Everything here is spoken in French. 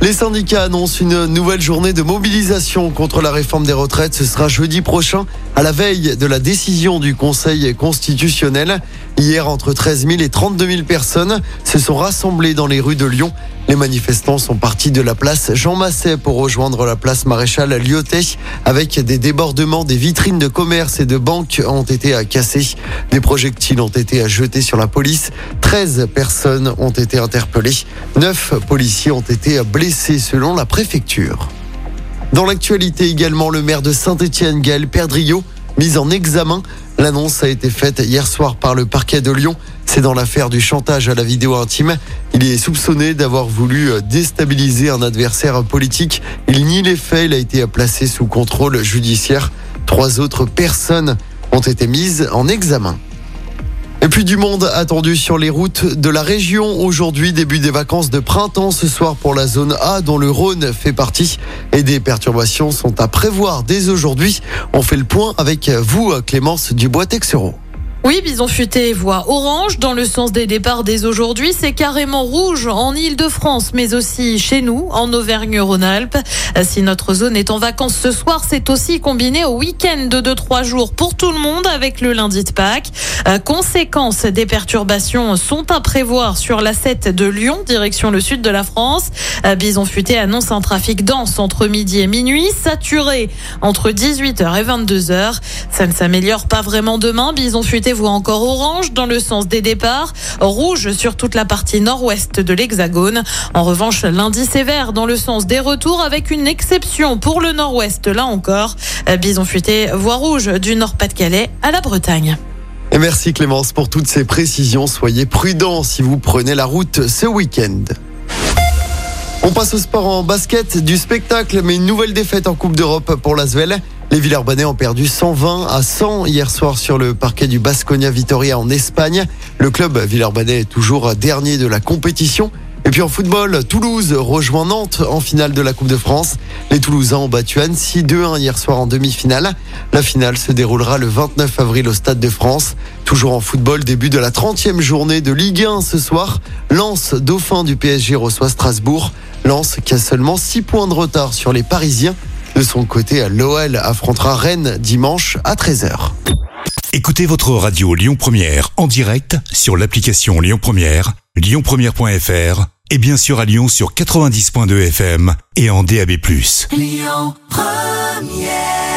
Les syndicats annoncent une nouvelle journée de mobilisation contre la réforme des retraites. Ce sera jeudi prochain, à la veille de la décision du Conseil constitutionnel. Hier, entre 13 000 et 32 000 personnes se sont rassemblées dans les rues de Lyon. Les manifestants sont partis de la place Jean Masset pour rejoindre la place Maréchal Lyotet avec des débordements. Des vitrines de commerce et de banques ont été cassées. Des projectiles ont été jetés sur la police. 13 personnes ont été interpellées. 9 policiers ont été blessés selon la préfecture. Dans l'actualité également, le maire de Saint-Étienne, Gaël Perdriau, mis en examen. L'annonce a été faite hier soir par le parquet de Lyon. C'est dans l'affaire du chantage à la vidéo intime. Il est soupçonné d'avoir voulu déstabiliser un adversaire politique. Il nie les faits. Il a été placé sous contrôle judiciaire. Trois autres personnes ont été mises en examen. Et puis du monde attendu sur les routes de la région. Aujourd'hui, début des vacances de printemps ce soir pour la zone A dont le Rhône fait partie. Et des perturbations sont à prévoir dès aujourd'hui. On fait le point avec vous, Clémence Dubois-Texero. Oui, Bison Futé voit orange dans le sens des départs dès aujourd'hui. C'est carrément rouge en Ile-de-France, mais aussi chez nous, en Auvergne-Rhône-Alpes. Si notre zone est en vacances ce soir, c'est aussi combiné au week-end de 2-3 jours pour tout le monde avec le lundi de Pâques. Euh, conséquence des perturbations sont à prévoir sur la 7 de Lyon, direction le sud de la France. Euh, Bison Futé annonce un trafic dense entre midi et minuit, saturé entre 18h et 22h. Ça ne s'améliore pas vraiment demain. Bison Futé voit encore orange dans le sens des départs, rouge sur toute la partie nord-ouest de l'Hexagone. En revanche, l'indice est vert dans le sens des retours avec une exception pour le nord-ouest là encore. Bison futé voie rouge du Nord-Pas-de-Calais à la Bretagne. Et merci Clémence pour toutes ces précisions. Soyez prudents si vous prenez la route ce week-end. On passe au sport en basket, du spectacle, mais une nouvelle défaite en Coupe d'Europe pour l'Asvel. Les Villeurbanais ont perdu 120 à 100 hier soir sur le parquet du Basconia Vitoria en Espagne. Le club Villeurbanais est toujours dernier de la compétition. Et puis en football, Toulouse rejoint Nantes en finale de la Coupe de France. Les Toulousains ont battu Annecy 2-1 hier soir en demi-finale. La finale se déroulera le 29 avril au Stade de France. Toujours en football, début de la 30e journée de Ligue 1 ce soir. Lance dauphin du PSG reçoit Strasbourg. Lance qui a seulement 6 points de retard sur les Parisiens. De son côté, l'OL affrontera Rennes dimanche à 13h. Écoutez votre radio Lyon Première en direct sur l'application Lyon Première, lyonpremière.fr et bien sûr à Lyon sur 90.2 FM et en DAB+. Lyon Première